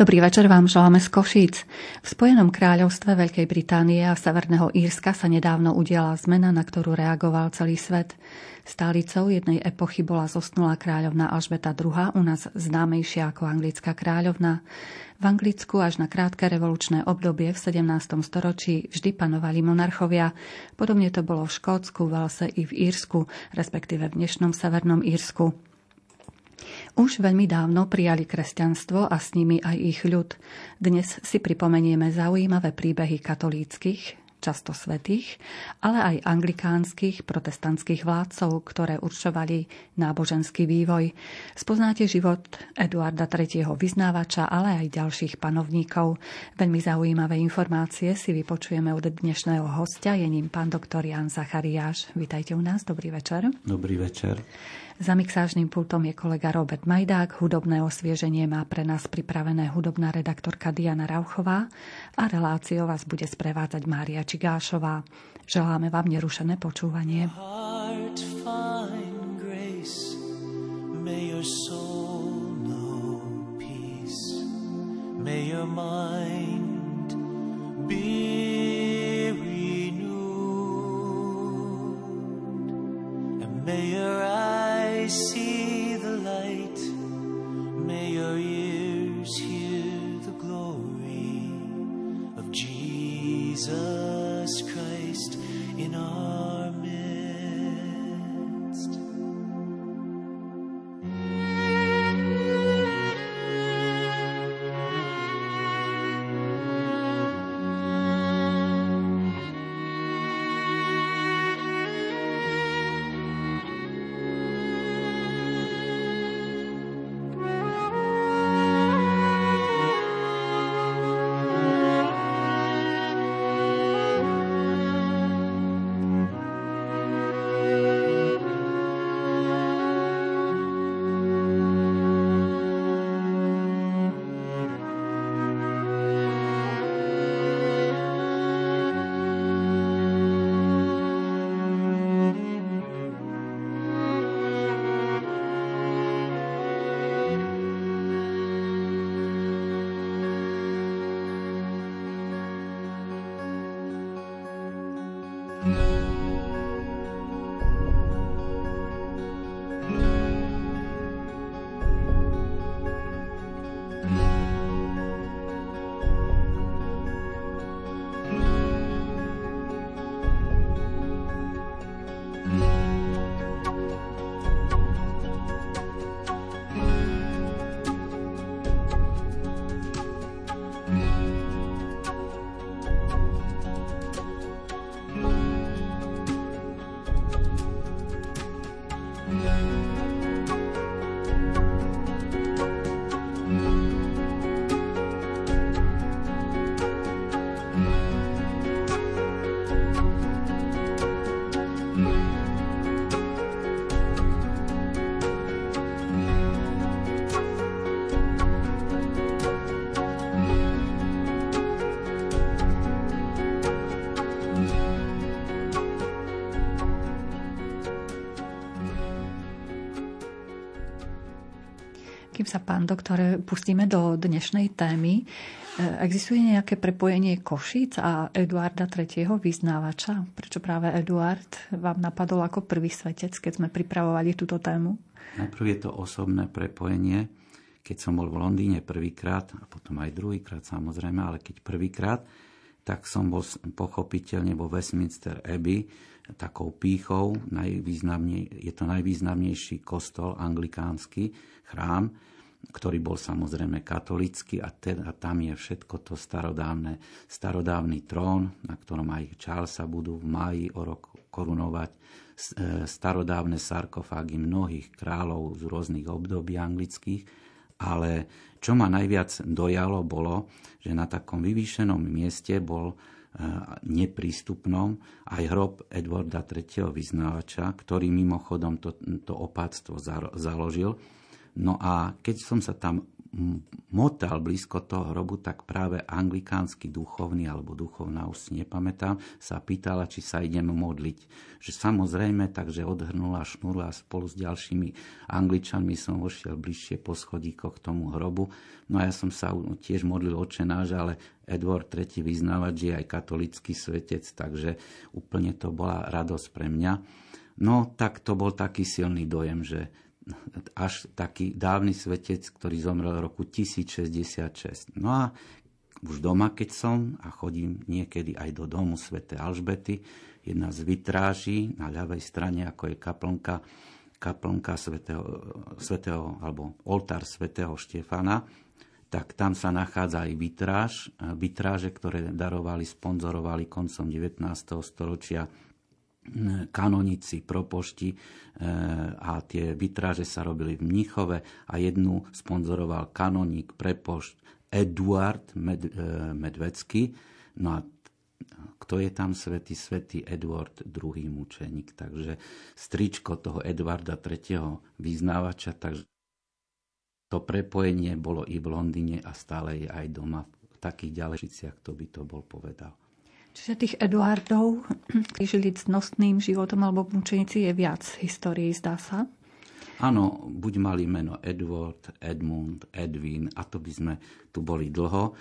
Dobrý večer vám želáme z Košíc. V Spojenom kráľovstve Veľkej Británie a Severného Írska sa nedávno udiala zmena, na ktorú reagoval celý svet. Stálicou jednej epochy bola zosnulá kráľovná Alžbeta II, u nás známejšia ako anglická kráľovna. V Anglicku až na krátke revolučné obdobie v 17. storočí vždy panovali monarchovia. Podobne to bolo v Škótsku, Velse i v Írsku, respektíve v dnešnom Severnom Írsku. Už veľmi dávno prijali kresťanstvo a s nimi aj ich ľud. Dnes si pripomenieme zaujímavé príbehy katolíckých, často svetých, ale aj anglikánskych protestantských vládcov, ktoré určovali náboženský vývoj. Spoznáte život Eduarda III. vyznávača, ale aj ďalších panovníkov. Veľmi zaujímavé informácie si vypočujeme od dnešného hostia, je ním pán doktor Jan Zachariáš. Vítajte u nás, dobrý večer. Dobrý večer. Za mixážnym pultom je kolega Robert Majdák. Hudobné osvieženie má pre nás pripravené hudobná redaktorka Diana Rauchová a reláciou vás bude sprevádzať Mária Čigášová. Želáme vám nerušené počúvanie. May your mind be renewed and may your eyes see sa, pán doktor, pustíme do dnešnej témy. E, existuje nejaké prepojenie Košic a Eduarda III. vyznávača? Prečo práve Eduard vám napadol ako prvý svetec, keď sme pripravovali túto tému? Najprv je to osobné prepojenie. Keď som bol v Londýne prvýkrát, a potom aj druhýkrát samozrejme, ale keď prvýkrát, tak som bol pochopiteľne vo Westminster Abbey takou pýchou. je to najvýznamnejší kostol anglikánsky, chrám, ktorý bol samozrejme katolický a teda tam je všetko to starodávne, starodávny trón, na ktorom aj Charlesa budú v máji o rok korunovať, e, starodávne sarkofágy mnohých kráľov z rôznych období anglických, ale čo ma najviac dojalo bolo, že na takom vyvýšenom mieste bol e, neprístupnom aj hrob Edwarda III. vyznávača, ktorý mimochodom to, to opáctvo založil No a keď som sa tam motal blízko toho hrobu, tak práve anglikánsky duchovný alebo duchovná, už si nepamätám, sa pýtala, či sa idem modliť. Že samozrejme, takže odhrnula šnúru a spolu s ďalšími angličanmi som vošiel bližšie po schodíkoch k tomu hrobu. No a ja som sa tiež modlil očenáž, ale Edward III vyznávať, že je aj katolický svetec, takže úplne to bola radosť pre mňa. No tak to bol taký silný dojem, že až taký dávny svetec, ktorý zomrel v roku 1066. No a už doma, keď som a chodím niekedy aj do domu svätej Alžbety, jedna z vitráží na ľavej strane, ako je kaplnka, kaplnka svätého, svätého, alebo oltár svätého Štefana, tak tam sa nachádza aj vitráž, vitráže, ktoré darovali, sponzorovali koncom 19. storočia kanonici, propošti e, a tie vitráže sa robili v Mnichove a jednu sponzoroval kanoník, prepošt Eduard Med, e, Medvecký. No a kto je tam svätý? Svetý Eduard II. mučeník. Takže stričko toho Edvarda III. vyznávača, takže to prepojenie bolo i v Londýne a stále je aj doma v takých ďalešiciach, kto by to bol povedal. Čiže tých Eduardov, ktorí žili cnostným životom alebo mučeníci, je viac histórii, zdá sa? Áno, buď mali meno Edward, Edmund, Edwin, a to by sme tu boli dlho.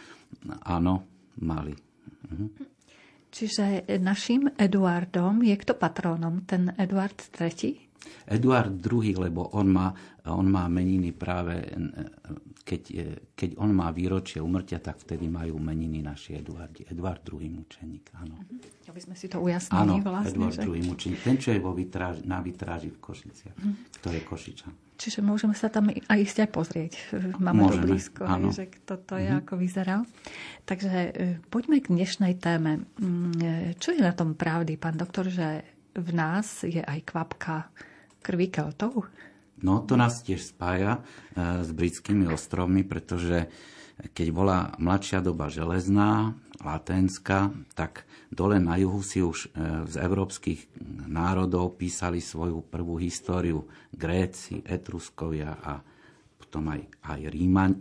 Áno, mali. Mhm. Čiže našim Eduardom je kto patrónom? Ten Eduard III? Eduard II, lebo on má, on má meniny práve, keď, keď on má výročie umrtia, tak vtedy majú meniny naši Eduardi. Eduard II mučeník, áno. Mhm. Aby sme si to ujasnili áno, vlastne. Eduard že... II mučeník. Ten, čo je vo vitráži, na vitráži v Košiciach, mm. kto je Košičan. Čiže môžeme sa tam aj ísť aj pozrieť. Máme môžeme, to blízko, áno. že kto to je, mm-hmm. ako vyzerá. Takže e, poďme k dnešnej téme. Mm, e, čo je na tom pravdy, pán doktor, že v nás je aj kvapka krvi Keltov? No, to nás tiež spája e, s britskými ostrovmi, pretože keď bola mladšia doba železná, laténska, tak dole na juhu si už e, z európskych národov písali svoju prvú históriu. Gréci, Etruskovia a potom aj, aj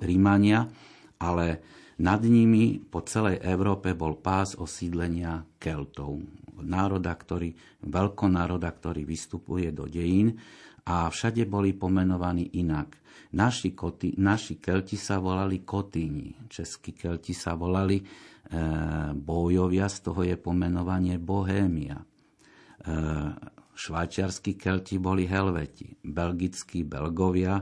Rímania, ale nad nimi po celej Európe bol pás osídlenia Keltov. Národa, ktorý, veľkonároda, ktorý vystupuje do dejín a všade boli pomenovaní inak. Naši, koty, naši kelti sa volali kotíni, českí kelti sa volali e, bojovia, z toho je pomenovanie Bohémia. E, švajčiarskí kelti boli helveti, belgickí belgovia,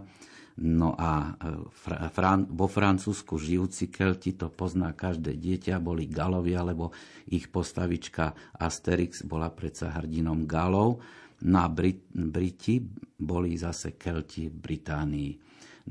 No a e, fran- vo Francúzsku žijúci Kelti, to pozná každé dieťa, boli Galovia, lebo ich postavička Asterix bola predsa hrdinom Galov. No a Brit- Briti boli zase Kelti v Británii.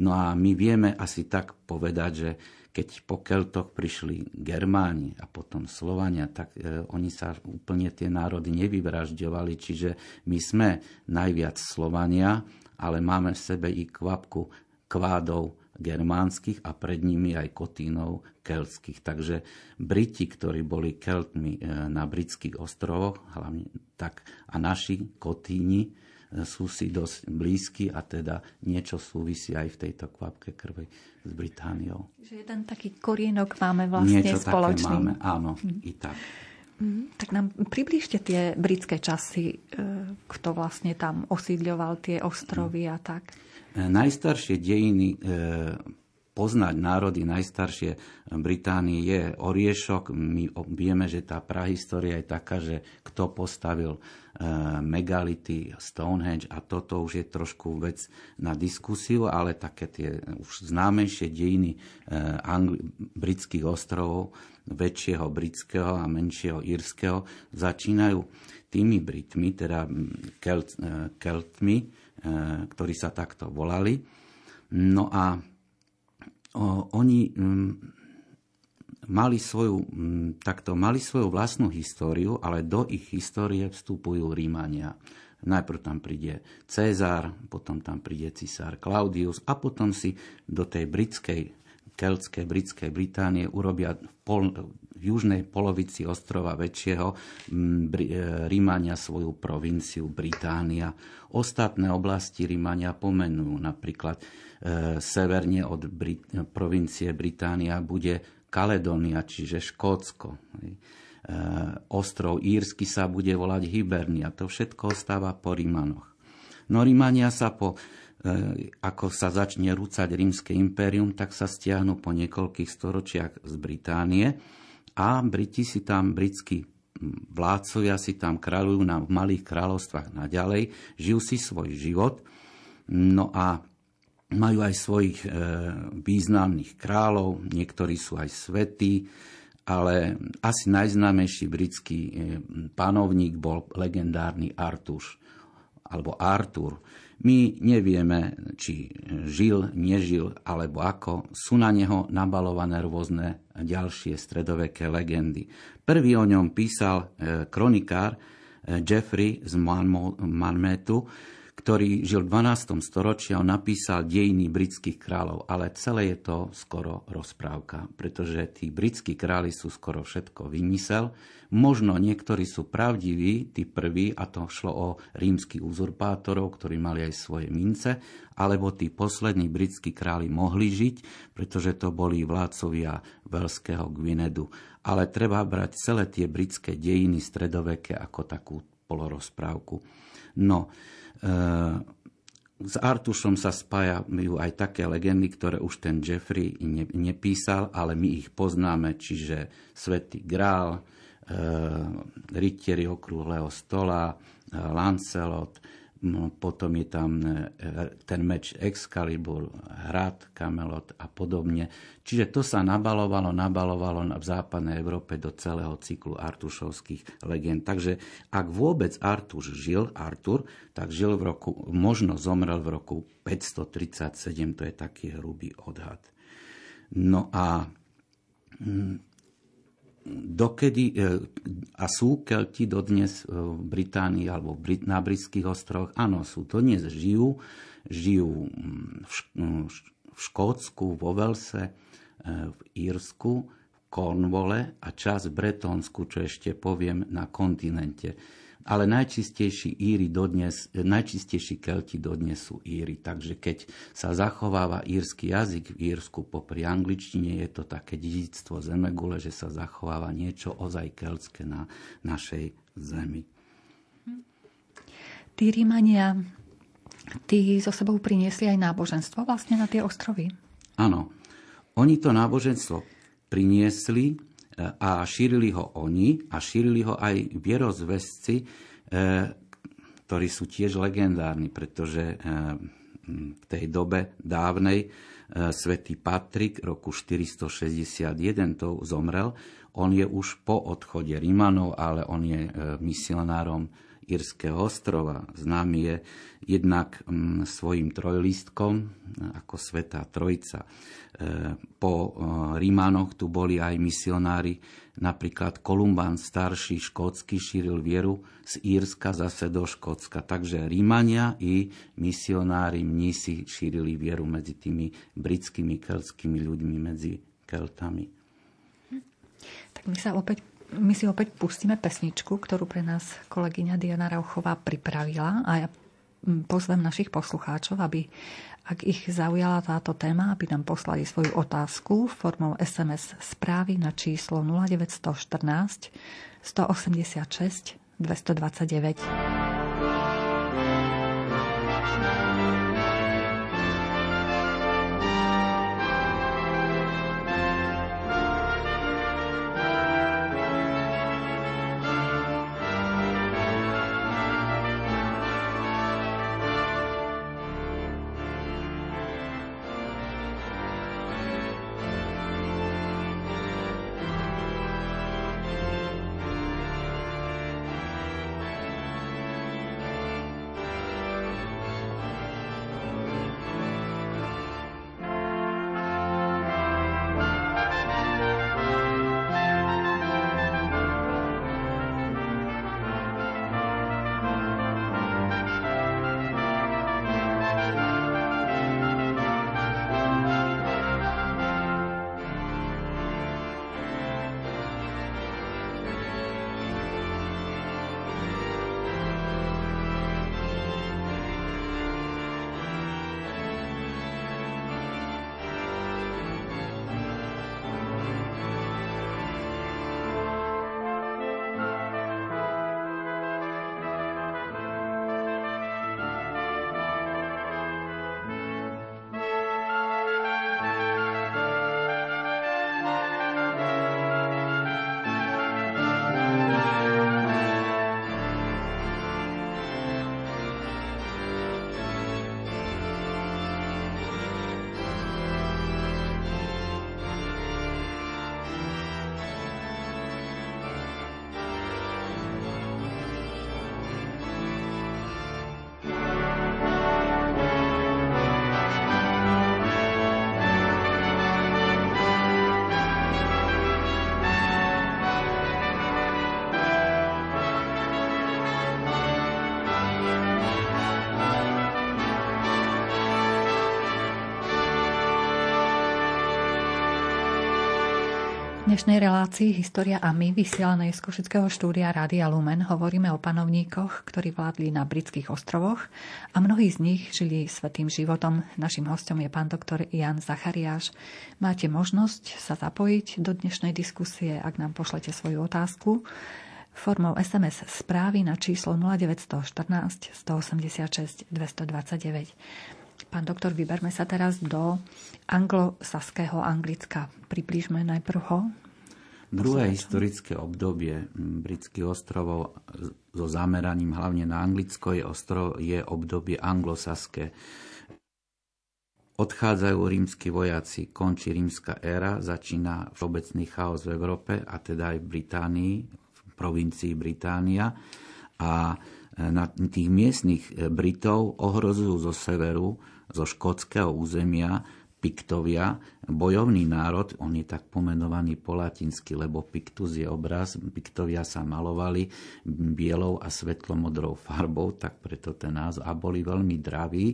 No a my vieme asi tak povedať, že keď po Keltoch prišli Germáni a potom Slovania, tak e, oni sa úplne tie národy nevyvražďovali, čiže my sme najviac Slovania, ale máme v sebe i kvapku kvádov germánskych a pred nimi aj kotínov keltských. Takže Briti, ktorí boli keltmi e, na britských ostrovoch, hlavne tak a naši kotíni e, sú si dosť blízky a teda niečo súvisí aj v tejto kvapke krvi s Britániou. Že jeden taký korienok máme vlastne niečo spoločný. Také máme, áno, mm. i tak. Mm, tak nám približte tie britské časy, e, kto vlastne tam osídľoval tie ostrovy a tak. E, najstaršie dejiny e, poznať národy najstaršie Británii je Oriešok. My vieme, že tá prahistória je taká, že kto postavil megality Stonehenge a toto už je trošku vec na diskusiu, ale také tie už známejšie dejiny Angli- britských ostrovov väčšieho britského a menšieho írskeho začínajú tými Britmi, teda Kelt, e, Keltmi, e, ktorí sa takto volali. No a oni m, mali svoju, m, takto mali svoju vlastnú históriu, ale do ich histórie vstupujú Rímania. Najprv tam príde Cezar, potom tam príde cisár Claudius a potom si do tej britskej keltské, britské Británie urobia v, pol, v južnej polovici ostrova väčšieho Rímania svoju provinciu Británia. Ostatné oblasti Rímania pomenujú. Napríklad e, severne od Brit- provincie Británia bude Kaledónia, čiže Škótsko. E, ostrov Írsky sa bude volať Hibernia. To všetko ostáva po Rímanoch. No Rímania sa po E, ako sa začne rúcať rímske impérium, tak sa stiahnu po niekoľkých storočiach z Británie a Briti si tam, britskí vládcovia si tam kráľujú na malých kráľovstvách naďalej, žijú si svoj život, no a majú aj svojich e, významných kráľov, niektorí sú aj svetí, ale asi najznámejší britský e, panovník bol legendárny Artuš, alebo Artur. My nevieme, či žil, nežil alebo ako. Sú na neho nabalované rôzne ďalšie stredoveké legendy. Prvý o ňom písal e, kronikár e, Jeffrey z Manmetu, ktorý žil v 12. storočí a on napísal dejiny britských kráľov, ale celé je to skoro rozprávka, pretože tí britskí králi sú skoro všetko vymysel. Možno niektorí sú pravdiví, tí prví, a to šlo o rímskych uzurpátorov, ktorí mali aj svoje mince, alebo tí poslední britskí králi mohli žiť, pretože to boli vládcovia Velského Gvinedu. Ale treba brať celé tie britské dejiny stredoveké ako takú polorozprávku. No, s Artušom sa spájajú aj také legendy, ktoré už ten Jeffrey ne, nepísal, ale my ich poznáme, čiže Svetý Grál, e, Rytieri okrúhleho stola, e, Lancelot, No, potom je tam e, ten meč Excalibur, Hrad, Camelot a podobne. Čiže to sa nabalovalo, nabalovalo v západnej Európe do celého cyklu artušovských legend. Takže ak vôbec Artuš žil, Artur, tak žil v roku, možno zomrel v roku 537, to je taký hrubý odhad. No a mm, dokedy, e, a sú Kelti dodnes v Británii alebo na britských ostrovoch, áno, sú. To dnes žijú, žijú mm, mm, v Škótsku, vo Velse, e, v Írsku, v Cornwole a čas v Bretonsku, čo ešte poviem, na kontinente ale najčistejší Íry dodnes, najčistejší Kelti dodnes sú Íry. Takže keď sa zachováva írsky jazyk v Írsku popri angličtine, je to také dedictvo zemegule, že sa zachováva niečo ozaj keltské na našej zemi. Tí Rímania, tí so sebou priniesli aj náboženstvo vlastne na tie ostrovy? Áno. Oni to náboženstvo priniesli, a šírili ho oni a šírili ho aj vierozvesci, e, ktorí sú tiež legendárni, pretože e, v tej dobe dávnej e, svätý Patrik roku 461 to zomrel. On je už po odchode Rímanov, ale on je misionárom Irského ostrova. Známy je jednak mm, svojim trojlístkom ako Svetá Trojica. E, po e, Rímanoch tu boli aj misionári, napríklad Kolumban starší škótsky šíril vieru z Írska zase do Škótska. Takže Rímania i misionári mnísi šírili vieru medzi tými britskými keltskými ľuďmi, medzi Keltami. Tak my sa opäť my si opäť pustíme pesničku, ktorú pre nás kolegyňa Diana Rauchová pripravila a ja pozvem našich poslucháčov, aby ak ich zaujala táto téma, aby nám poslali svoju otázku formou SMS správy na číslo 0914 186 229. dnešnej relácii História a my, vysielanej z Košického štúdia Rádia Lumen, hovoríme o panovníkoch, ktorí vládli na britských ostrovoch a mnohí z nich žili svetým životom. Našim hostom je pán doktor Jan Zachariáš. Máte možnosť sa zapojiť do dnešnej diskusie, ak nám pošlete svoju otázku formou SMS správy na číslo 0914 186 229. Pán doktor, vyberme sa teraz do anglosaského Anglicka. Približme najprv ho. Druhé historické obdobie britských ostrovov so zameraním hlavne na Anglicko je, ostrov, je obdobie anglosaské. Odchádzajú rímsky vojaci, končí rímska éra, začína všeobecný chaos v Európe a teda aj v Británii, v provincii Británia. A na tých miestnych e, Britov ohrozujú zo severu, zo škótskeho územia Piktovia, bojovný národ, on je tak pomenovaný po latinsky, lebo Pictus je obraz, Piktovia sa malovali bielou a svetlomodrou farbou, tak preto ten názov, a boli veľmi draví,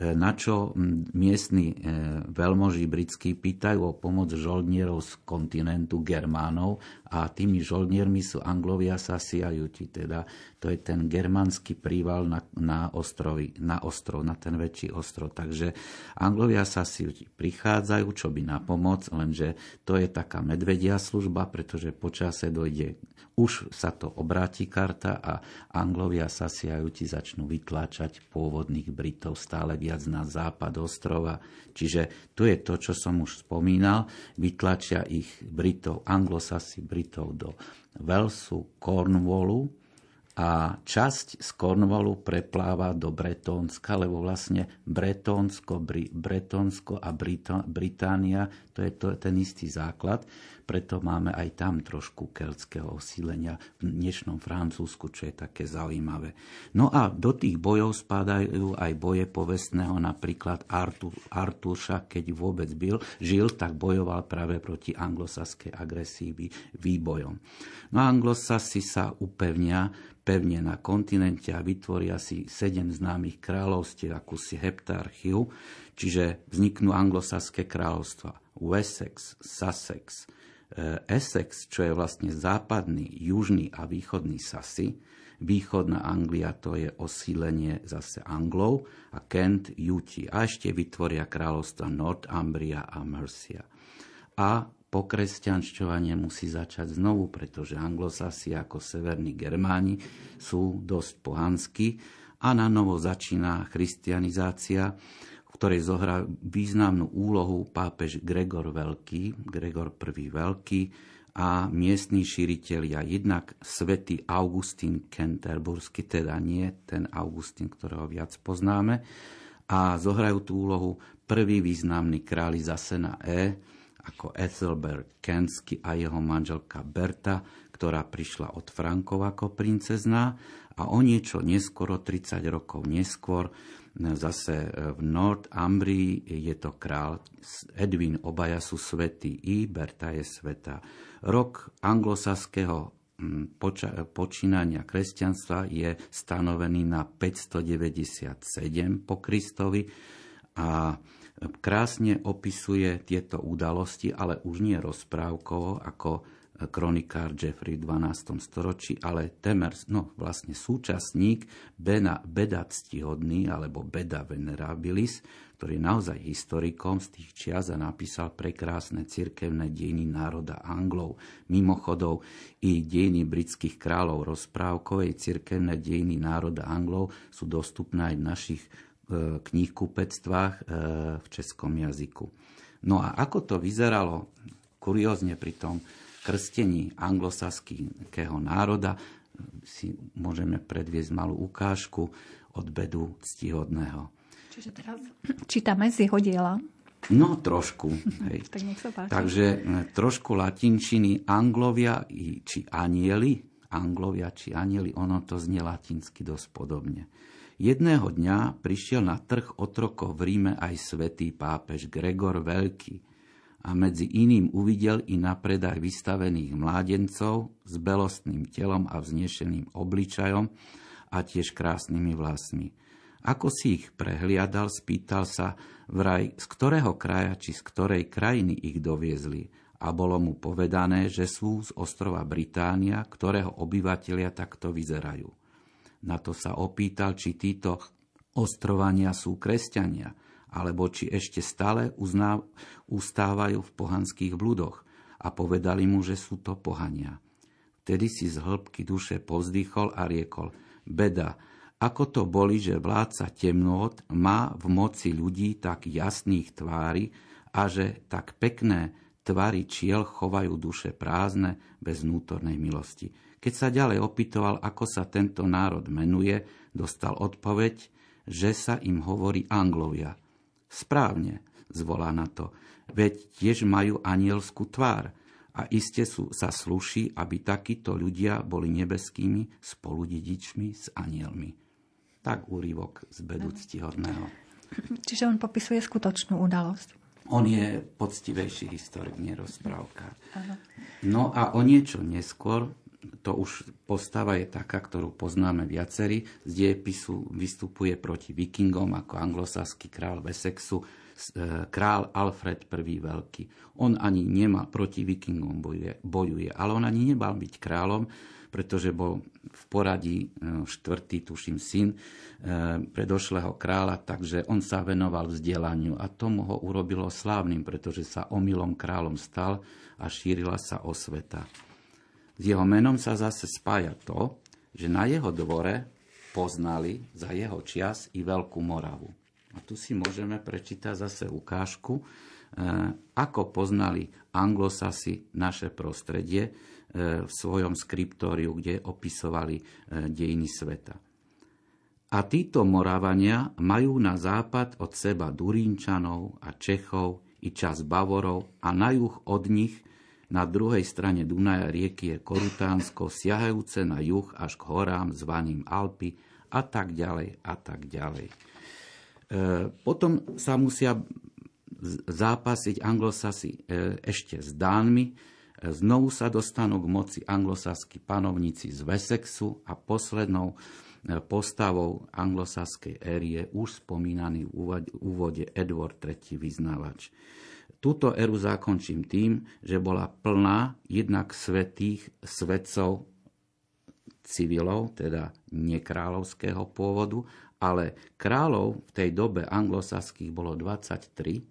na čo miestni e, veľmoži britskí pýtajú o pomoc žoldnierov z kontinentu Germánov a tými žoldniermi sú Anglovia Sasi a Juti, teda to je ten germánsky príval na, na, ostrovy, na ostrov, na ten väčší ostrov. Takže Anglovia Sasi prichádzajú, čo by na pomoc, lenže to je taká medvedia služba, pretože počase dojde, už sa to obráti karta a Anglovia Sasi a Juti začnú vytláčať pôvodných Britov stále viac na západ ostrova. Čiže tu je to, čo som už spomínal, vytlačia ich Britov, Anglosasi Britov do Walesu, Cornwallu, a časť z Cornwallu prepláva do Bretónska, lebo vlastne Bretónsko, Bri, Bretónsko a Brito, Británia, to je to, ten istý základ, preto máme aj tam trošku keltského osílenia v dnešnom Francúzsku, čo je také zaujímavé. No a do tých bojov spadajú aj boje povestného, napríklad Artur, Arturša, keď vôbec byl, žil, tak bojoval práve proti anglosaskej agresii výbojom. No a anglosasi sa upevnia pevne na kontinente a vytvoria si sedem známych kráľovstiev, akúsi heptarchiu, čiže vzniknú anglosaské kráľovstva. Wessex, Sussex, Essex, čo je vlastne západný, južný a východný Sasy, východná Anglia to je osílenie zase Anglov. A Kent, Juti. A ešte vytvoria kráľovstva Northumbria a Mercia. A pokresťanšťovanie musí začať znovu, pretože anglosasi ako severní Germáni sú dosť pohanskí. A na novo začína christianizácia, v ktorej zohrá významnú úlohu pápež Gregor Veľký, Gregor I Veľký a miestní šíritelia, jednak svätý Augustín Kenterburský, teda nie ten Augustín, ktorého viac poznáme, a zohrajú tú úlohu prvý významný králi zase na E, ako Ethelbert Kensky a jeho manželka Berta, ktorá prišla od Frankov ako princezná. A o niečo neskoro, 30 rokov neskôr, zase v Ambrii je to král Edwin, obaja sú svetí, i Berta je sveta. Rok anglosaského mm, počínania kresťanstva je stanovený na 597 po Kristovi a krásne opisuje tieto udalosti, ale už nie rozprávkovo, ako kronikár Jeffrey v 12. storočí, ale temer, no vlastne súčasník Bena, Beda ctihodný, alebo Beda venerabilis, ktorý je naozaj historikom z tých čias a napísal prekrásne cirkevné dejiny národa Anglov. Mimochodov i dejiny britských kráľov rozprávkovej cirkevné dejiny národa Anglov sú dostupné aj v našich knihkupectvách e, v českom jazyku. No a ako to vyzeralo kuriózne pri tom krstení anglosaského národa, si môžeme predviesť malú ukážku od bedu ctihodného. Čiže teraz čítame z jeho diela. No, trošku. Hej. tak nech sa páči. Takže e, trošku latinčiny anglovia či anieli, anglovia či anieli, ono to znie latinsky dosť podobne. Jedného dňa prišiel na trh otrokov v Ríme aj svätý pápež Gregor Veľký a medzi iným uvidel i na predaj vystavených mládencov s belostným telom a vznešeným obličajom a tiež krásnymi vlasmi. Ako si ich prehliadal, spýtal sa vraj, z ktorého kraja či z ktorej krajiny ich doviezli. A bolo mu povedané, že sú z ostrova Británia, ktorého obyvatelia takto vyzerajú. Na to sa opýtal, či títo ostrovania sú kresťania, alebo či ešte stále uzná, ustávajú v pohanských bludoch a povedali mu, že sú to pohania. Vtedy si z hĺbky duše povzdychol a riekol, beda, ako to boli, že vládca temnôt má v moci ľudí tak jasných tvári a že tak pekné tvary čiel chovajú duše prázdne bez vnútornej milosti. Keď sa ďalej opýtoval, ako sa tento národ menuje, dostal odpoveď, že sa im hovorí Anglovia. Správne, zvolá na to, veď tiež majú anielskú tvár a iste sú, sa sluší, aby takíto ľudia boli nebeskými spoludedičmi s anielmi. Tak úrivok z bedu ctihodného. Čiže on popisuje skutočnú udalosť. On je poctivejší historik, nerozprávka. No a o niečo neskôr, to už postava je taká, ktorú poznáme viacerí, z diepisu vystupuje proti vikingom ako anglosaský král Wessexu, e, král Alfred I Veľký. On ani nemá proti vikingom bojuje, bojuje, ale on ani nemal byť kráľom, pretože bol v poradí e, štvrtý, tuším, syn e, predošlého kráľa, takže on sa venoval vzdelaniu a tomu ho urobilo slávnym, pretože sa omylom kráľom stal a šírila sa osveta. S jeho menom sa zase spája to, že na jeho dvore poznali za jeho čias i Veľkú Moravu. A tu si môžeme prečítať zase ukážku, e, ako poznali anglosasi naše prostredie, v svojom skriptóriu, kde opisovali e, dejiny sveta. A títo Moravania majú na západ od seba Durínčanov a Čechov i čas Bavorov a na juh od nich na druhej strane Dunaja rieky je Korutánsko, siahajúce na juh až k horám zvaným Alpy a tak ďalej a tak ďalej. E, potom sa musia zápasiť anglosasi e, ešte s Dánmi, Znovu sa dostanú k moci anglosaskí panovníci z Wessexu a poslednou e, postavou anglosaskej éry je už spomínaný v úvode Edward III vyznávač. Túto éru zakončím tým, že bola plná jednak svetých svetcov civilov, teda nekráľovského pôvodu, ale kráľov v tej dobe anglosaských bolo 23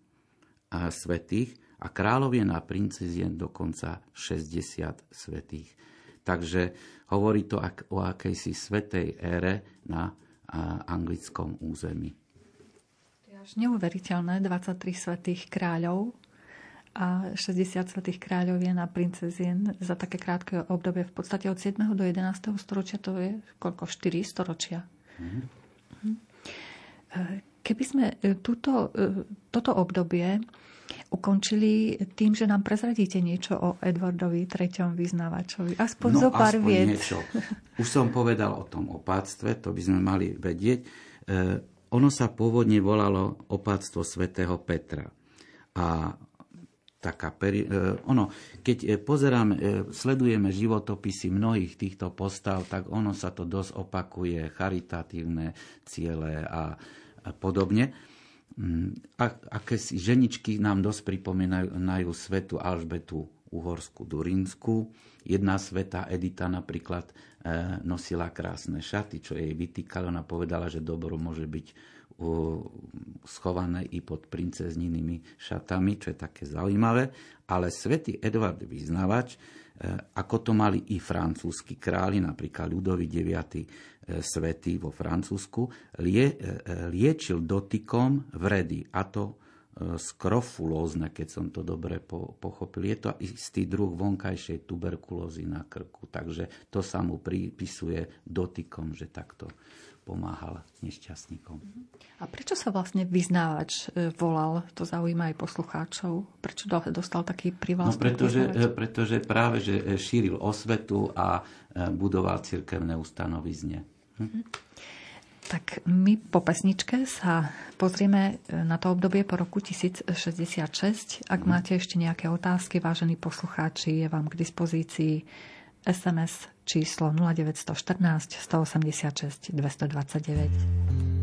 a svetých a kráľovie na princezien dokonca 60 svetých. Takže hovorí to o akejsi svetej ére na anglickom území. Až neuveriteľné, 23 svetých kráľov a 60 svetých kráľov je na princezien za také krátke obdobie. V podstate od 7. do 11. storočia to je koľko? 4 storočia. Mm-hmm. Keby sme e, túto, e, toto obdobie ukončili tým, že nám prezradíte niečo o Edwardovi III. vyznávačovi. Aspoň no, zo pár aspoň vied. Niečo. Už som povedal o tom opáctve, to by sme mali vedieť. E, ono sa pôvodne volalo opáctvo svätého Petra. A taká peri- e, ono, keď e, pozeráme, e, sledujeme životopisy mnohých týchto postav, tak ono sa to dosť opakuje, charitatívne ciele a, a podobne. Mm, aké si ženičky nám dosť pripomínajú svetu Alžbetu Uhorsku Durinsku. Jedna sveta Edita napríklad nosila krásne šaty, čo jej vytýkalo. Ona povedala, že dobro môže byť schované i pod princezninými šatami, čo je také zaujímavé. Ale svätý Edvard Vyznavač, e, ako to mali i francúzski králi, napríklad Ľudový 9 svetý vo Francúzsku, lie, liečil dotykom vredy. A to e, skrofulózne, keď som to dobre po, pochopil. Je to istý druh vonkajšej tuberkulózy na krku, takže to sa mu pripisuje dotykom, že takto pomáhal nešťastníkom. A prečo sa vlastne vyznávač e, volal? To zaujíma aj poslucháčov. Prečo dostal taký privlastok? No pretože, e, pretože práve, že šíril osvetu a budoval cirkevné ustanovizne. Mhm. Tak my po pesničke sa pozrieme e, na to obdobie po roku 1066. Ak mhm. máte ešte nejaké otázky, vážení poslucháči, je vám k dispozícii SMS číslo 0914 186 229.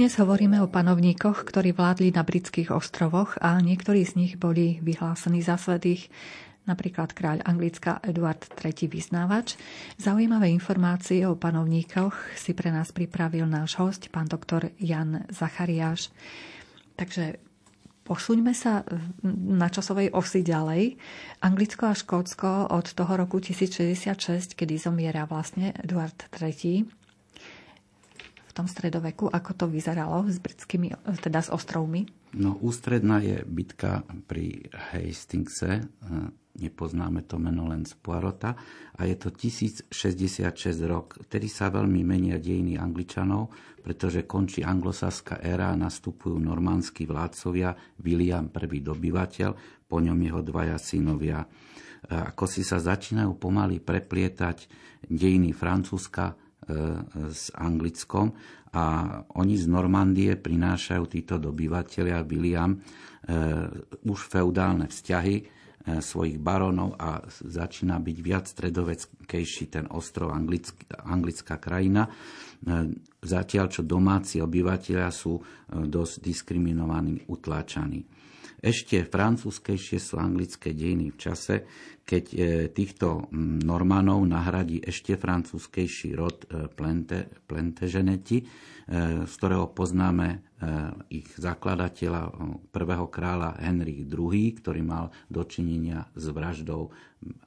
Dnes hovoríme o panovníkoch, ktorí vládli na britských ostrovoch a niektorí z nich boli vyhlásení za svetých, napríklad kráľ Anglická Eduard III. vyznávač. Zaujímavé informácie o panovníkoch si pre nás pripravil náš host, pán doktor Jan Zachariáš. Takže Posuňme sa na časovej osi ďalej. Anglicko a Škótsko od toho roku 1066, kedy zomiera vlastne Eduard III, v tom stredoveku, ako to vyzeralo s britskými, teda s ostrovmi? No, ústredná je bitka pri Hastingse, e, nepoznáme to meno len z Poirota, a je to 1066 rok. Vtedy sa veľmi menia dejiny Angličanov, pretože končí anglosaská éra a nastupujú normandskí vládcovia, William prvý dobyvateľ, po ňom jeho dvaja synovia. E, ako si sa začínajú pomaly preplietať dejiny Francúzska, E, s Anglickom a oni z Normandie prinášajú títo dobyvateľia William e, už feudálne vzťahy e, svojich baronov a začína byť viac stredoveckejší ten ostrov anglická krajina. Zatiaľ, čo domáci obyvateľia sú dosť diskriminovaní, utláčaní. Ešte francúzskejšie sú anglické dejiny v čase, keď e, týchto Normanov nahradí ešte francúzskejší rod e, Plente, Plantageneti, e, z ktorého poznáme ich zakladateľa, prvého kráľa Henry II, ktorý mal dočinenia s vraždou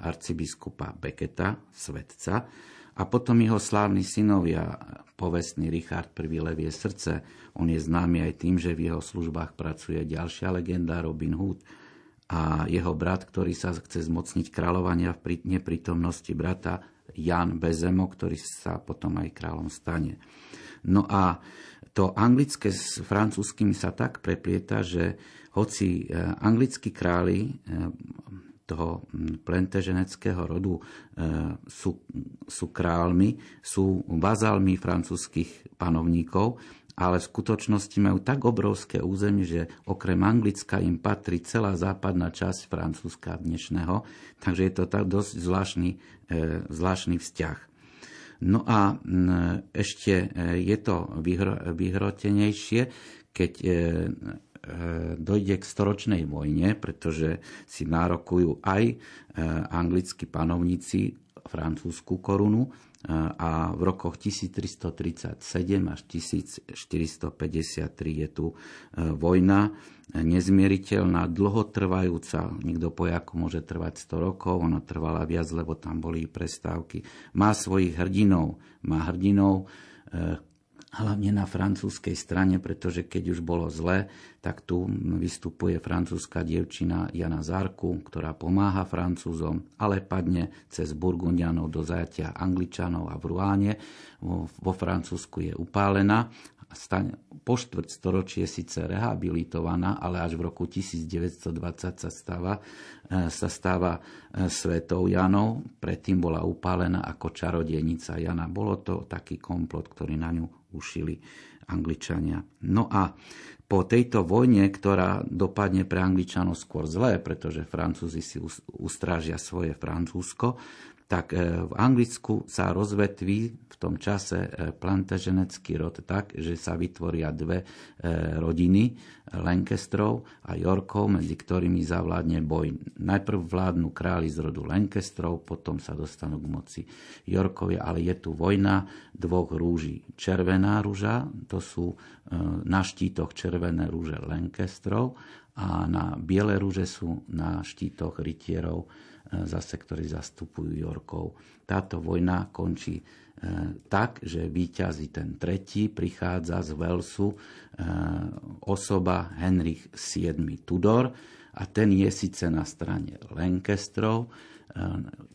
arcibiskupa Beketa, svetca, a potom jeho slávni synovia, povestný Richard I. Levie srdce, on je známy aj tým, že v jeho službách pracuje ďalšia legenda Robin Hood a jeho brat, ktorý sa chce zmocniť kráľovania v neprítomnosti brata Jan Bezemo, ktorý sa potom aj kráľom stane. No a to anglické s francúzskými sa tak preplieta, že hoci eh, anglickí králi eh, toho mm, plenteženeckého rodu e, sú, sú králmi, sú bazálmi francúzskych panovníkov, ale v skutočnosti majú tak obrovské územie, že okrem Anglicka im patrí celá západná časť Francúzska dnešného, takže je to tak dosť zvláštny, e, zvláštny vzťah. No a ešte e, je to vyhrotenejšie, keď dojde k storočnej vojne, pretože si nárokujú aj e, anglickí panovníci francúzskú korunu e, a v rokoch 1337 až 1453 je tu vojna nezmieriteľná, dlhotrvajúca. Niekto povie, ako môže trvať 100 rokov, ona trvala viac, lebo tam boli prestávky. Má svojich hrdinov, má hrdinov, hlavne na francúzskej strane, pretože keď už bolo zle, tak tu vystupuje francúzska dievčina Jana Zárku, ktorá pomáha Francúzom, ale padne cez Burgundianov do zajatia Angličanov a v Ruáne. Vo Francúzsku je upálená po štvrť storočie síce rehabilitovaná, ale až v roku 1920 sa stáva, e, sa stáva e, svetou Janou. Predtým bola upálená ako čarodienica Jana. Bolo to taký komplot, ktorý na ňu ušili Angličania. No a po tejto vojne, ktorá dopadne pre Angličanov skôr zlé, pretože Francúzi si ustrážia svoje Francúzsko, tak e, v Anglicku sa rozvetví v tom čase e, plantaženecký rod tak, že sa vytvoria dve e, rodiny Lancastrov a Yorkov, medzi ktorými zavládne boj. Najprv vládnu králi z rodu Lancastrov, potom sa dostanú k moci Yorkovia, ale je tu vojna dvoch rúží. Červená rúža, to sú na štítoch červené rúže Lancastrov a na biele rúže sú na štítoch rytierov zase, ktorí zastupujú Jorkov. Táto vojna končí e, tak, že výťazí ten tretí, prichádza z Velsu e, osoba Henrich VII Tudor a ten je síce na strane Lancastrov, e,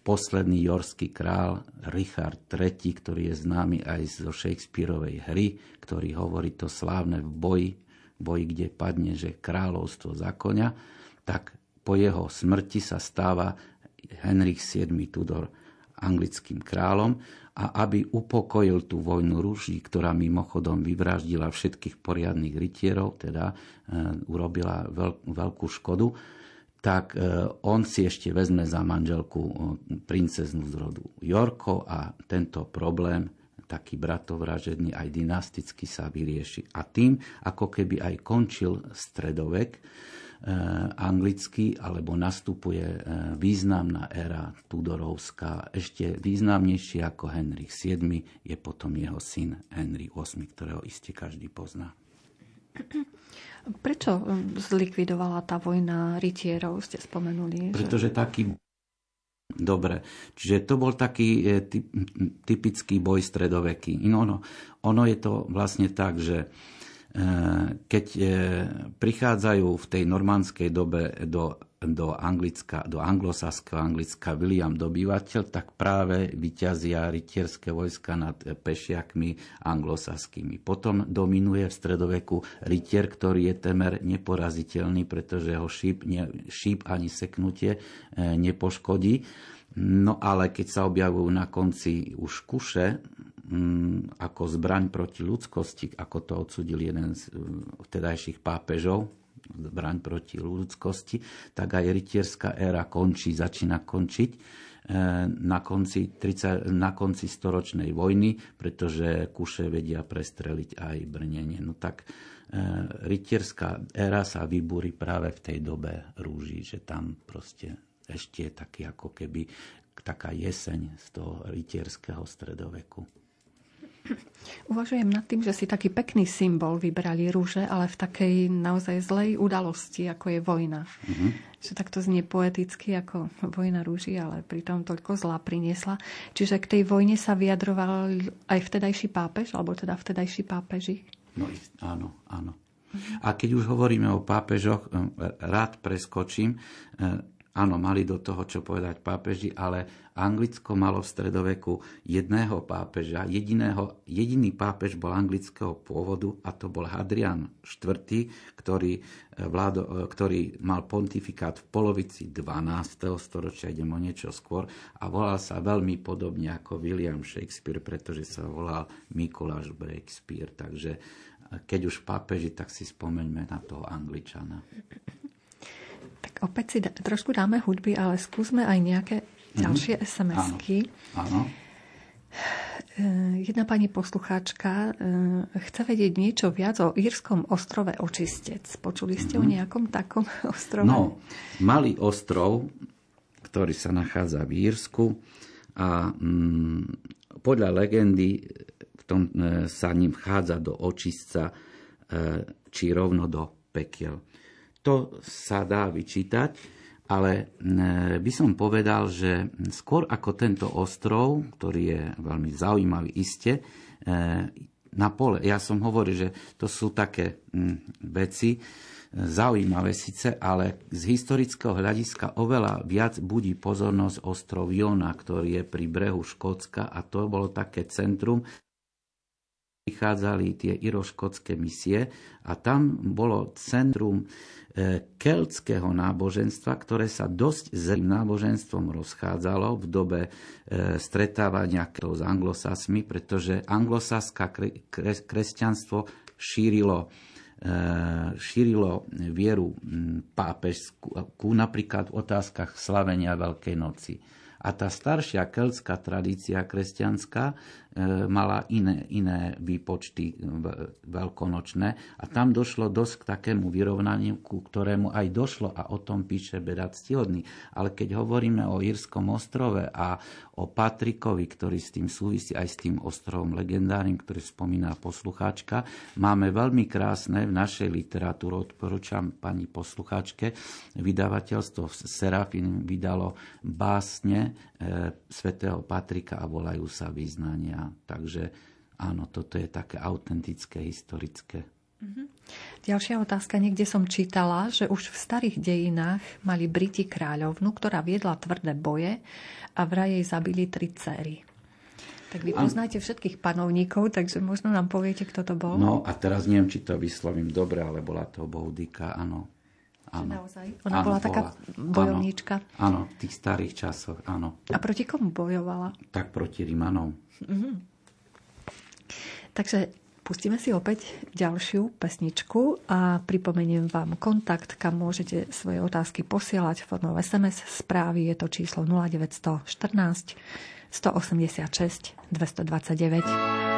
posledný jorský král Richard III, ktorý je známy aj zo Shakespeareovej hry, ktorý hovorí to slávne v boji, boji, kde padne, že kráľovstvo za konia, tak po jeho smrti sa stáva Henrich VII Tudor anglickým kráľom a aby upokojil tú vojnu rúží, ktorá mimochodom vyvraždila všetkých poriadnych rytierov, teda e, urobila veľ, veľkú škodu, tak e, on si ešte vezme za manželku e, princeznu z rodu Jorko a tento problém taký bratovražedný aj dynasticky sa vyrieši. A tým, ako keby aj končil stredovek, anglicky, alebo nastupuje eh, významná éra Tudorovská. Ešte významnejšie ako Henrich VII je potom jeho syn Henry VIII, ktorého iste každý pozná. Prečo hm, zlikvidovala tá vojna rytierov, ste spomenuli? Pretože taký Dobre, čiže to bol taký e, typický boj stredoveký. No, no, ono je to vlastne tak, že keď e, prichádzajú v tej normandskej dobe do, do, Anglicka, do anglosaského Anglicka William dobyvateľ, tak práve vyťazia rytierské vojska nad pešiakmi anglosaskými. Potom dominuje v stredoveku rytier, ktorý je temer neporaziteľný, pretože ho šíp, ne, šíp ani seknutie nepoškodí. No ale keď sa objavujú na konci už kuše, ako zbraň proti ľudskosti, ako to odsudil jeden z mm, vtedajších pápežov, zbraň proti ľudskosti, tak aj rytierská éra končí, začína končiť e, na konci, 30, na konci storočnej vojny, pretože kuše vedia prestreliť aj brnenie. No tak e, rytierská éra sa vybúri práve v tej dobe rúží, že tam proste ešte je taký ako keby taká jeseň z toho rytierského stredoveku. Uvažujem nad tým, že si taký pekný symbol vybrali rúže, ale v takej naozaj zlej udalosti, ako je vojna. Mm-hmm. Že takto znie poeticky ako vojna rúži, ale pritom toľko zla priniesla. Čiže k tej vojne sa vyjadroval aj vtedajší pápež, alebo teda vtedajší pápeži? No áno, áno. A keď už hovoríme o pápežoch, eh, rád preskočím eh, Áno, mali do toho čo povedať pápeži, ale Anglicko malo v stredoveku jedného pápeža. Jediného, jediný pápež bol anglického pôvodu a to bol Hadrian IV, ktorý, eh, vládo, eh, ktorý mal pontifikát v polovici 12. storočia, idem o niečo skôr, a volal sa veľmi podobne ako William Shakespeare, pretože sa volal Mikuláš Breakspeare. Takže eh, keď už pápeži, tak si spomeňme na toho Angličana. Tak opäť si da, trošku dáme hudby, ale skúsme aj nejaké. Ďalšie SMS-ky. Áno. Eh, jedna pani poslucháčka eh, chce vedieť niečo viac o írskom ostrove Očistec. Počuli ste mm-hmm. o mhm. nejakom takom ostrove? No, malý ostrov, ktorý sa nachádza v Írsku a mm, podľa legendy v tom, e, sa ním vchádza do očistca e, či rovno do pekiel to sa dá vyčítať, ale by som povedal, že skôr ako tento ostrov, ktorý je veľmi zaujímavý iste, e, na pole, ja som hovoril, že to sú také veci, e, zaujímavé síce, ale z historického hľadiska oveľa viac budí pozornosť ostrov Jona, ktorý je pri brehu Škótska a to bolo také centrum, prichádzali tie iroškotské misie a tam bolo centrum E, keltského náboženstva, ktoré sa dosť zlým náboženstvom rozchádzalo v dobe e, stretávania s anglosasmi, pretože anglosaská kresťanstvo šírilo e, šírilo vieru pápežskú, napríklad v otázkach slavenia Veľkej noci. A tá staršia keltská tradícia kresťanská mala iné, iné výpočty veľkonočné a tam došlo dosť k takému vyrovnaniu, ku ktorému aj došlo a o tom píše Berat Stihodný. Ale keď hovoríme o Írskom ostrove a o Patrikovi, ktorý s tým súvisí aj s tým ostrovom legendárnym, ktorý spomína poslucháčka, máme veľmi krásne v našej literatúre, odporúčam pani poslucháčke, vydavateľstvo Serafin vydalo básne e, svätého Patrika a volajú sa význania. Takže áno, toto je také autentické, historické. Mm-hmm. Ďalšia otázka. Niekde som čítala, že už v starých dejinách mali Briti kráľovnu, ktorá viedla tvrdé boje a vraj jej zabili tri céry. Tak vy poznáte všetkých panovníkov, takže možno nám poviete, kto to bol. No a teraz neviem, či to vyslovím dobre, ale bola to Boudika, áno. Áno. Ona áno, bola taká bojovníčka. Áno, v tých starých časoch, áno. A proti komu bojovala? Tak proti Rimanom. Mm-hmm. Takže pustíme si opäť ďalšiu pesničku a pripomeniem vám kontakt, kam môžete svoje otázky posielať formou SMS správy. Je to číslo 0914 186 229.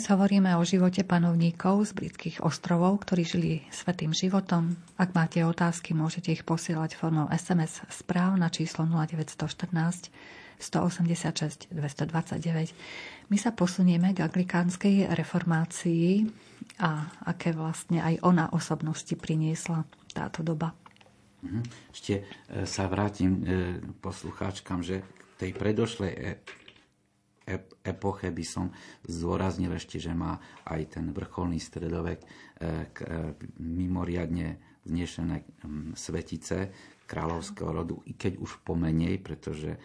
Dnes hovoríme o živote panovníkov z britských ostrovov, ktorí žili svetým životom. Ak máte otázky, môžete ich posielať formou SMS správ na číslo 0914 186 229. My sa posunieme k anglikánskej reformácii a aké vlastne aj ona osobnosti priniesla táto doba. Mhm. Ešte e, sa vrátim e, poslucháčkam, že tej predošlej e, epoche by som zdôraznil ešte, že má aj ten vrcholný stredovek mimoriadne vznešené svetice kráľovského rodu, i keď už pomenej, pretože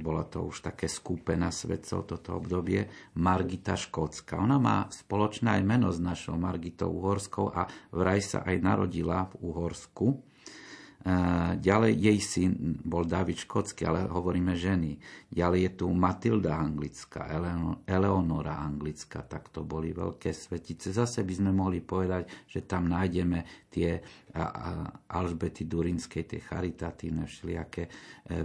bolo to už také skúpená svetcov toto obdobie, Margita Škótska. Ona má spoločné aj meno s našou Margitou Uhorskou a vraj sa aj narodila v Uhorsku Ďalej jej syn bol David Škótsky, ale hovoríme ženy. Ďalej je tu Matilda Anglická, Eleonora Anglická, tak to boli veľké svetice. Zase by sme mohli povedať, že tam nájdeme tie Alžbety Durinskej, tie charitatívne všelijaké e, e,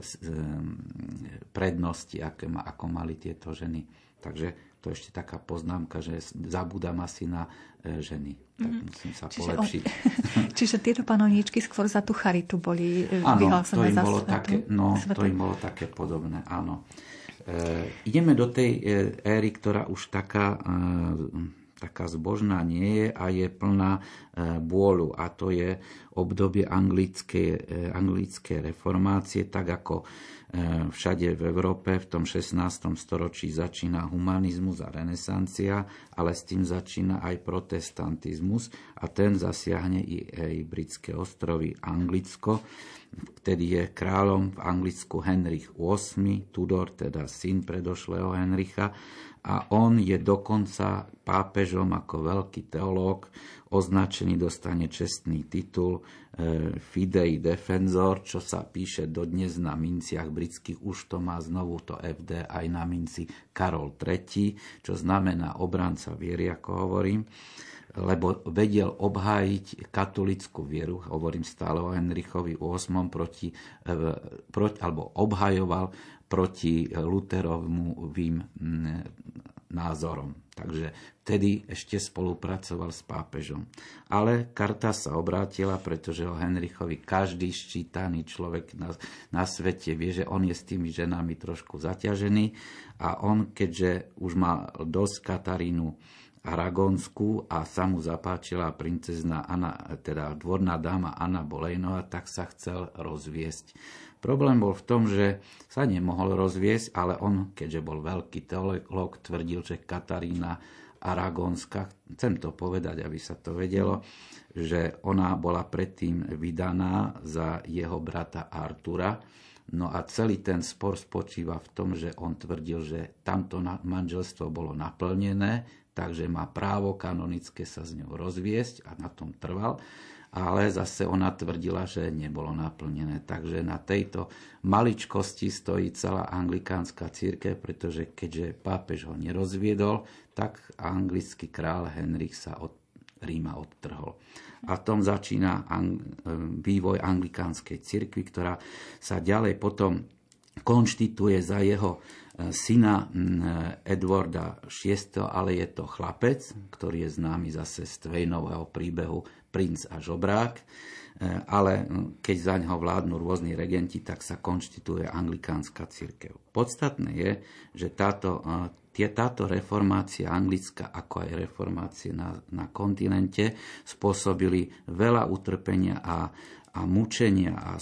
prednosti, ako mali tieto ženy. Takže to ešte taká poznámka, že zabúdam asi na e, ženy. Tak mm-hmm. musím sa čiže polepšiť. On, čiže tieto panovníčky skôr za tú charitu boli áno, to im bolo za také, no, to im bolo také podobné, áno. E, ideme do tej e, éry, ktorá už taká, e, taká zbožná nie je a je plná e, bôľu. A to je obdobie anglickej, e, anglickej reformácie, tak ako E, všade v Európe v tom 16. storočí začína humanizmus a renesancia, ale s tým začína aj protestantizmus a ten zasiahne i, aj britské ostrovy Anglicko. Vtedy je kráľom v Anglicku Henrich VIII, Tudor, teda syn predošlého Henricha, a on je dokonca pápežom ako veľký teológ, označený dostane čestný titul e, Fidei Defensor, čo sa píše dodnes na minciach britských, už to má znovu to FD aj na minci Karol III, čo znamená obranca viery, ako hovorím. Lebo vedel obhájiť katolickú vieru, hovorím stále o Henrichovi VIII, proti, e, proti, alebo obhajoval proti Luterovým názorom. Takže vtedy ešte spolupracoval s pápežom. Ale karta sa obrátila, pretože o Henrichovi každý ščítaný človek na, na svete vie, že on je s tými ženami trošku zaťažený a on, keďže už mal dosť Katarínu Aragonskú a sa mu zapáčila princezna Anna, teda dvorná dáma Anna Bolejnová, tak sa chcel rozviesť. Problém bol v tom, že sa nemohol rozviesť, ale on, keďže bol veľký teológ, tvrdil, že Katarína Aragónska, chcem to povedať, aby sa to vedelo, že ona bola predtým vydaná za jeho brata Artura. No a celý ten spor spočíva v tom, že on tvrdil, že tamto manželstvo bolo naplnené, takže má právo kanonické sa s ňou rozviesť a na tom trval ale zase ona tvrdila, že nebolo naplnené. Takže na tejto maličkosti stojí celá anglikánska církev, pretože keďže pápež ho nerozviedol, tak anglický král Henrik sa od Ríma odtrhol. A tom začína vývoj anglikánskej cirkvi, ktorá sa ďalej potom konštituje za jeho e, syna Edwarda VI, ale je to chlapec, ktorý je známy zase z Tvejnového príbehu princ a žobrák, e, ale keď za ňoho vládnu rôzni regenti, tak sa konštituje anglikánska církev. Podstatné je, že táto, e, tie, táto reformácia anglická, ako aj reformácie na, na kontinente, spôsobili veľa utrpenia a, a mučenia a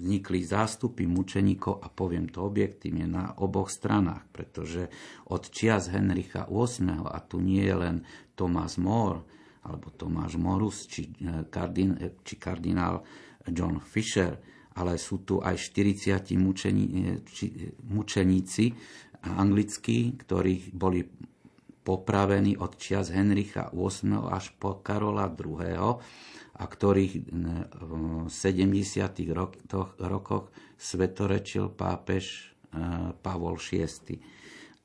vznikli zástupy mučeníkov a poviem to objektívne na oboch stranách, pretože od čias Henricha VIII a tu nie je len Thomas More, alebo Tomáš Morus, či, eh, kardin, eh, či kardinál John Fisher, ale sú tu aj 40 mučení, eh, či, mučeníci anglickí, ktorí boli popravení od čias Henricha VIII až po Karola II a ktorých v 70. rokoch, rokoch svetorečil pápež Pavol VI.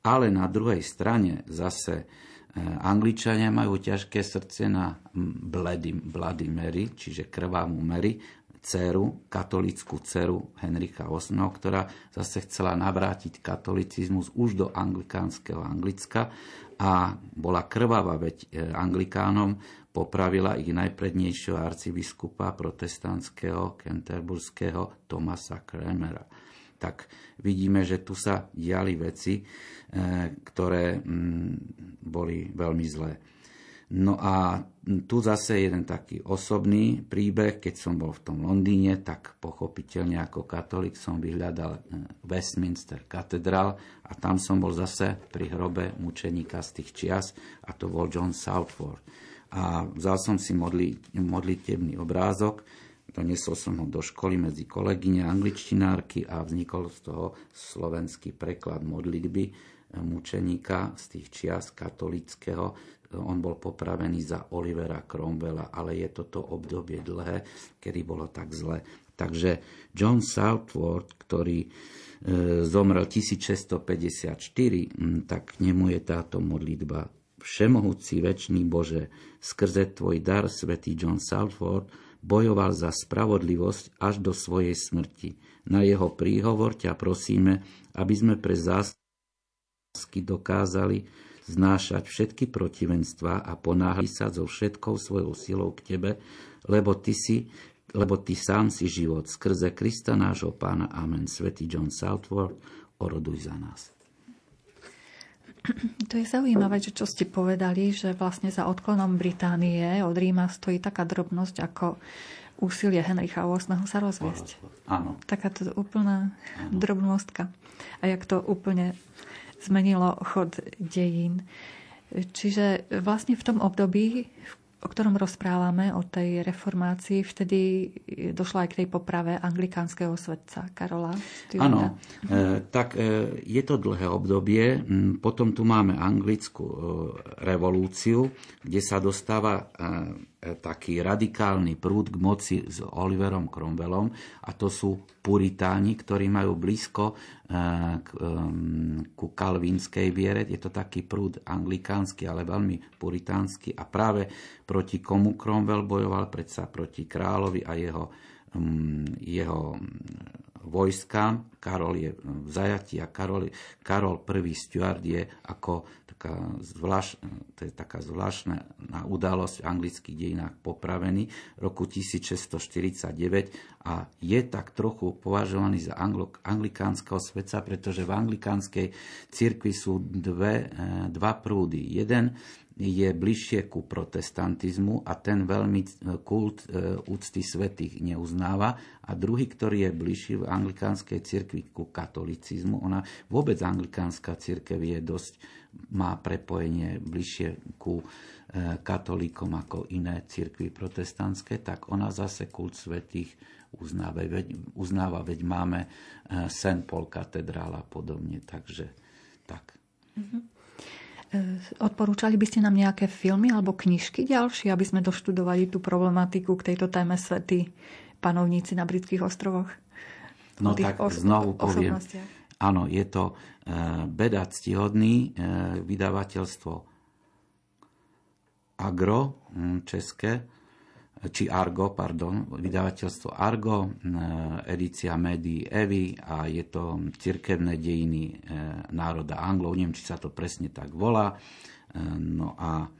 Ale na druhej strane zase E, Angličania majú ťažké srdce na Bloody, bloody Mary, čiže krvavú Mary, dceru, katolickú dceru Henricha VIII, ktorá zase chcela navrátiť katolicizmus už do anglikánskeho Anglicka a bola krvavá, veď e, anglikánom popravila ich najprednejšieho arcibiskupa protestantského kenterburského Tomasa Kremera. Tak vidíme, že tu sa diali veci, e, ktoré mm, boli veľmi zlé. No a tu zase jeden taký osobný príbeh, keď som bol v tom Londýne, tak pochopiteľne ako katolík som vyhľadal eh, Westminster katedrál a tam som bol zase pri hrobe mučeníka z tých čias a to bol John Southward. A vzal som si modli, modlitebný obrázok, doniesol som ho do školy medzi kolegyne angličtinárky a vznikol z toho slovenský preklad modlitby eh, mučeníka z tých čias katolického on bol popravený za Olivera Cromwella, ale je toto obdobie dlhé, kedy bolo tak zle. Takže John Southward, ktorý e, zomrel 1654, tak k nemu je táto modlitba. Všemohúci väčší Bože, skrze Tvoj dar, svätý John Southward, bojoval za spravodlivosť až do svojej smrti. Na jeho príhovor ťa prosíme, aby sme pre zásky dokázali znášať všetky protivenstva a ponáhli sa so všetkou svojou silou k Tebe, lebo Ty si lebo Ty sám si život skrze Krista nášho Pána. Amen. Svetý John Southworth, oroduj za nás. To je zaujímavé, že čo ste povedali, že vlastne za odklonom Británie od Ríma stojí taká drobnosť ako úsilie Henricha VIII sa rozviesť. Áno. Taká to úplná Áno. drobnostka. A jak to úplne zmenilo chod dejín. Čiže vlastne v tom období, o ktorom rozprávame, o tej reformácii, vtedy došlo aj k tej poprave anglikánskeho svetca Karola Áno, e, tak e, je to dlhé obdobie. Mm, potom tu máme anglickú e, revolúciu, kde sa dostáva e, taký radikálny prúd k moci s Oliverom Cromwellom a to sú puritáni, ktorí majú blízko eh, k, ku kalvínskej viere. Je to taký prúd anglikánsky, ale veľmi puritánsky a práve proti komu Cromwell bojoval predsa proti kráľovi a jeho, jeho vojskám. Karol je v zajatí a Karol, Karol I. Stuart je ako taká, zvlášť, to je taká zvláštna udalosť v anglických dejinách popravený roku 1649 a je tak trochu považovaný za anglo, anglikánskeho svetca, pretože v anglikánskej cirkvi sú dve, eh, dva prúdy. Jeden je bližšie ku protestantizmu a ten veľmi e, kult e, úcty svetých neuznáva a druhý, ktorý je bližší v anglikánskej cirkvi ku katolicizmu. Ona vôbec anglikánska cirkev je dosť, má prepojenie bližšie ku e, katolíkom ako iné cirkvy protestantské, tak ona zase kult svetých uznáva, veď, uznáva, veď máme St. Paul katedrála a podobne, takže tak. Mm-hmm. E, odporúčali by ste nám nejaké filmy alebo knižky ďalšie, aby sme doštudovali tú problematiku k tejto téme svety panovníci na britských ostrovoch? No tak os- znovu poviem. Áno, je to uh, beda ctihodný, uh, vydavateľstvo Agro, české, či Argo, pardon, vydavateľstvo Argo, edícia médií Evy a je to cirkevné dejiny e, národa Anglov, neviem, či sa to presne tak volá. E, no a e,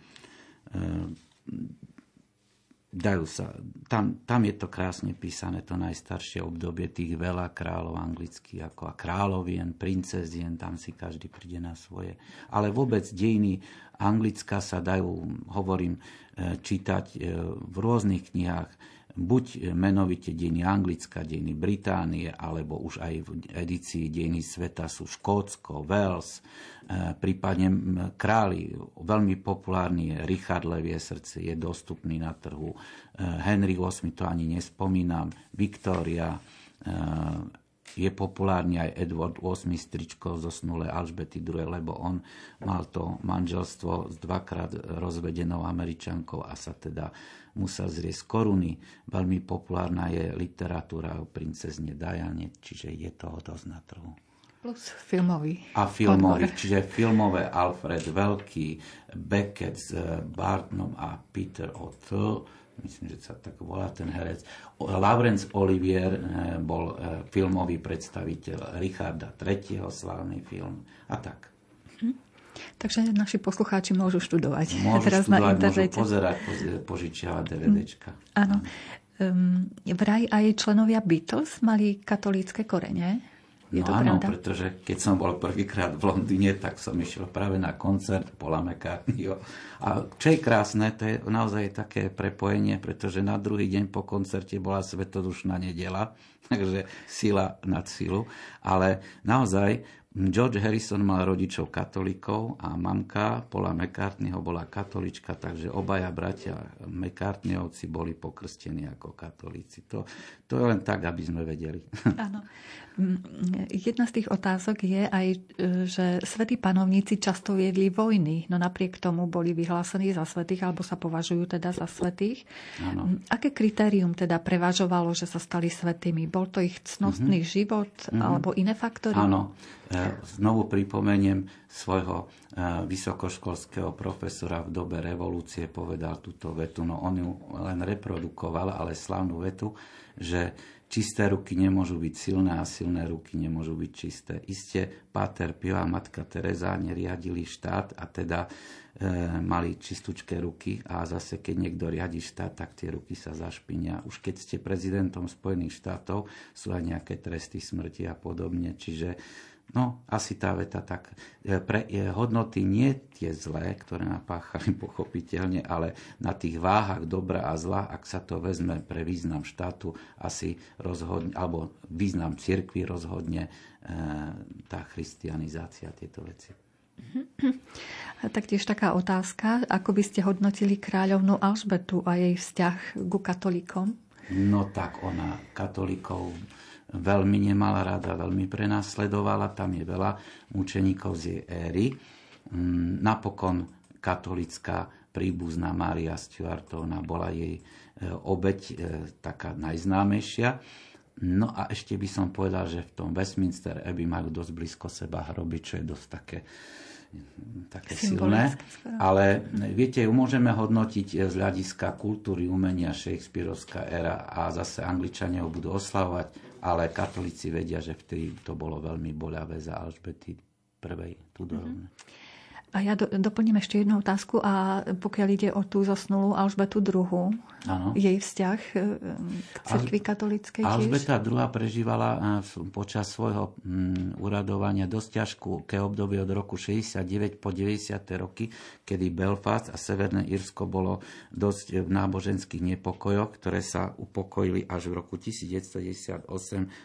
dajú sa, tam, tam je to krásne písané, to najstaršie obdobie tých veľa kráľov anglických, ako a kráľovien, princezien, tam si každý príde na svoje. Ale vôbec dejiny Anglicka sa dajú, hovorím, e, čítať e, v rôznych knihách, buď menovite dejiny Anglicka, dejiny Británie, alebo už aj v edícii dejiny sveta sú Škótsko, Wales, e, prípadne králi. Veľmi populárny je Richard Levie srdce, je dostupný na trhu. Henry VIII, to ani nespomínam, Viktória, je populárny aj Edward VIII stričko zosnulé Alžbety II, lebo on mal to manželstvo s dvakrát rozvedenou američankou a sa teda musel zrieť z koruny. Veľmi populárna je literatúra o princezne Diane, čiže je toho dosť na trhu. Plus filmový. A filmový, odbor. čiže filmové Alfred Veľký, Beckett s Bartnom a Peter O'Toole, myslím, že sa tak volá ten herec. Laurence Olivier eh, bol eh, filmový predstaviteľ Richarda III. slávny film a tak. Hm. Takže naši poslucháči môžu študovať môžu teraz študovať, na internete. Môžu pozerať, požičiavať DVDčka. Hm. Áno. Um, vraj aj členovia Beatles mali katolícke korene. Je no to áno, pravda? pretože keď som bol prvýkrát v Londýne, tak som išiel práve na koncert Paula McCartneyho. A čo je krásne, to je naozaj také prepojenie, pretože na druhý deň po koncerte bola svetodušná nedela, takže sila nad silu. Ale naozaj George Harrison mal rodičov katolíkov a mamka Paula McCartneyho bola katolička, takže obaja bratia McCartneyovci boli pokrstení ako katolíci. To, to je len tak, aby sme vedeli. Áno. Mm, jedna z tých otázok je aj, e, že svätí panovníci často viedli vojny, no napriek tomu boli vyhlásení za svetých, alebo sa považujú teda za svetých. Áno. Mm, aké kritérium teda prevažovalo, že sa stali svetými? Bol to ich cnostný mm-hmm. život mm-hmm. alebo iné faktory? Áno. E, znovu pripomeniem svojho e, vysokoškolského profesora v dobe revolúcie povedal túto vetu, no on ju len reprodukoval, ale slavnú vetu, že Čisté ruky nemôžu byť silné a silné ruky nemôžu byť čisté. Isté, Páter Pio a Matka Teresa neriadili štát a teda e, mali čistúčké ruky a zase keď niekto riadi štát, tak tie ruky sa zašpinia. Už keď ste prezidentom Spojených štátov, sú aj nejaké tresty smrti a podobne. Čiže No, asi tá veta tak. E, pre je hodnoty nie tie zlé, ktoré napáchali pochopiteľne, ale na tých váhach dobra a zla, ak sa to vezme pre význam štátu, asi rozhodne, alebo význam cirkvi rozhodne e, tá christianizácia tieto veci. A taktiež taká otázka, ako by ste hodnotili kráľovnú Alžbetu a jej vzťah ku katolíkom? No tak ona katolíkov veľmi nemala rada, veľmi prenasledovala. Tam je veľa mučeníkov z jej éry. Mm, napokon katolická príbuzná Mária Stuartovna bola jej e, obeď e, taká najznámejšia. No a ešte by som povedal, že v tom Westminster Abbey majú dosť blízko seba hroby, čo je dosť také také silné. Ale viete, ju môžeme hodnotiť z hľadiska kultúry, umenia, Shakespeareovská éra a zase Angličania ho budú oslavovať, ale katolíci vedia, že vtedy to bolo veľmi boľavé za Alžbety prvej Tudorovne. Mm-hmm. A ja do, doplním ešte jednu otázku a pokiaľ ide o tú zosnulú Alžbetu II, ano. jej vzťah e, k cerkvi katolíckej? Alžbeta II prežívala e, počas svojho mm, uradovania dosť ťažké obdobie od roku 69 po 90. roky, kedy Belfast a Severné Írsko bolo dosť v náboženských nepokojoch, ktoré sa upokojili až v roku 1998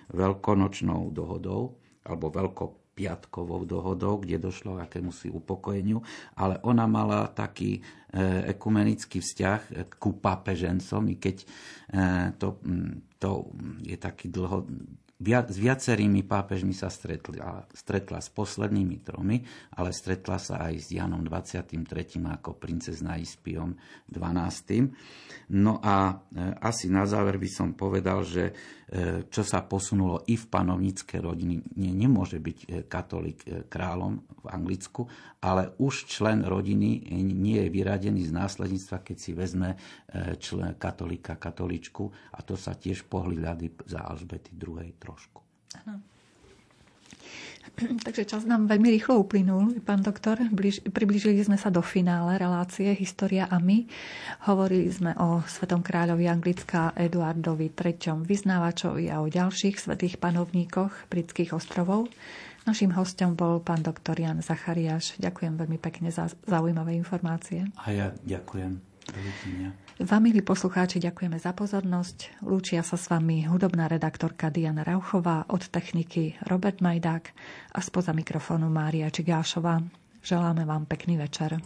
veľkonočnou dohodou alebo veľko piatkovou dohodou, kde došlo k akémusi upokojeniu, ale ona mala taký e, ekumenický vzťah ku papežencom, i keď e, to, to je taký dlho, s viacerými pápežmi sa stretla, stretla s poslednými tromi, ale stretla sa aj s Janom 23. ako princezna Ispiom 12. No a e, asi na záver by som povedal, že e, čo sa posunulo i v panovnícke rodiny, nie, nemôže byť e, katolík kráľom v Anglicku, ale už člen rodiny nie je vyradený z následníctva, keď si vezme člen katolíka, katoličku a to sa tiež pohľady za Alžbety II. Trošku. Ano. Takže čas nám veľmi rýchlo uplynul, pán doktor. Bliž, približili sme sa do finále relácie História a my. Hovorili sme o svetom kráľovi Anglická Eduardovi III. vyznávačovi a o ďalších svetých panovníkoch britských ostrovov. Naším hostom bol pán doktor Jan Zachariáš. Ďakujem veľmi pekne za zaujímavé informácie. A ja ďakujem. Dovidenia. Vám, milí poslucháči, ďakujeme za pozornosť. Lúčia sa s vami hudobná redaktorka Diana Rauchová, od techniky Robert Majdák a spoza mikrofónu Mária Čigášová. Želáme vám pekný večer.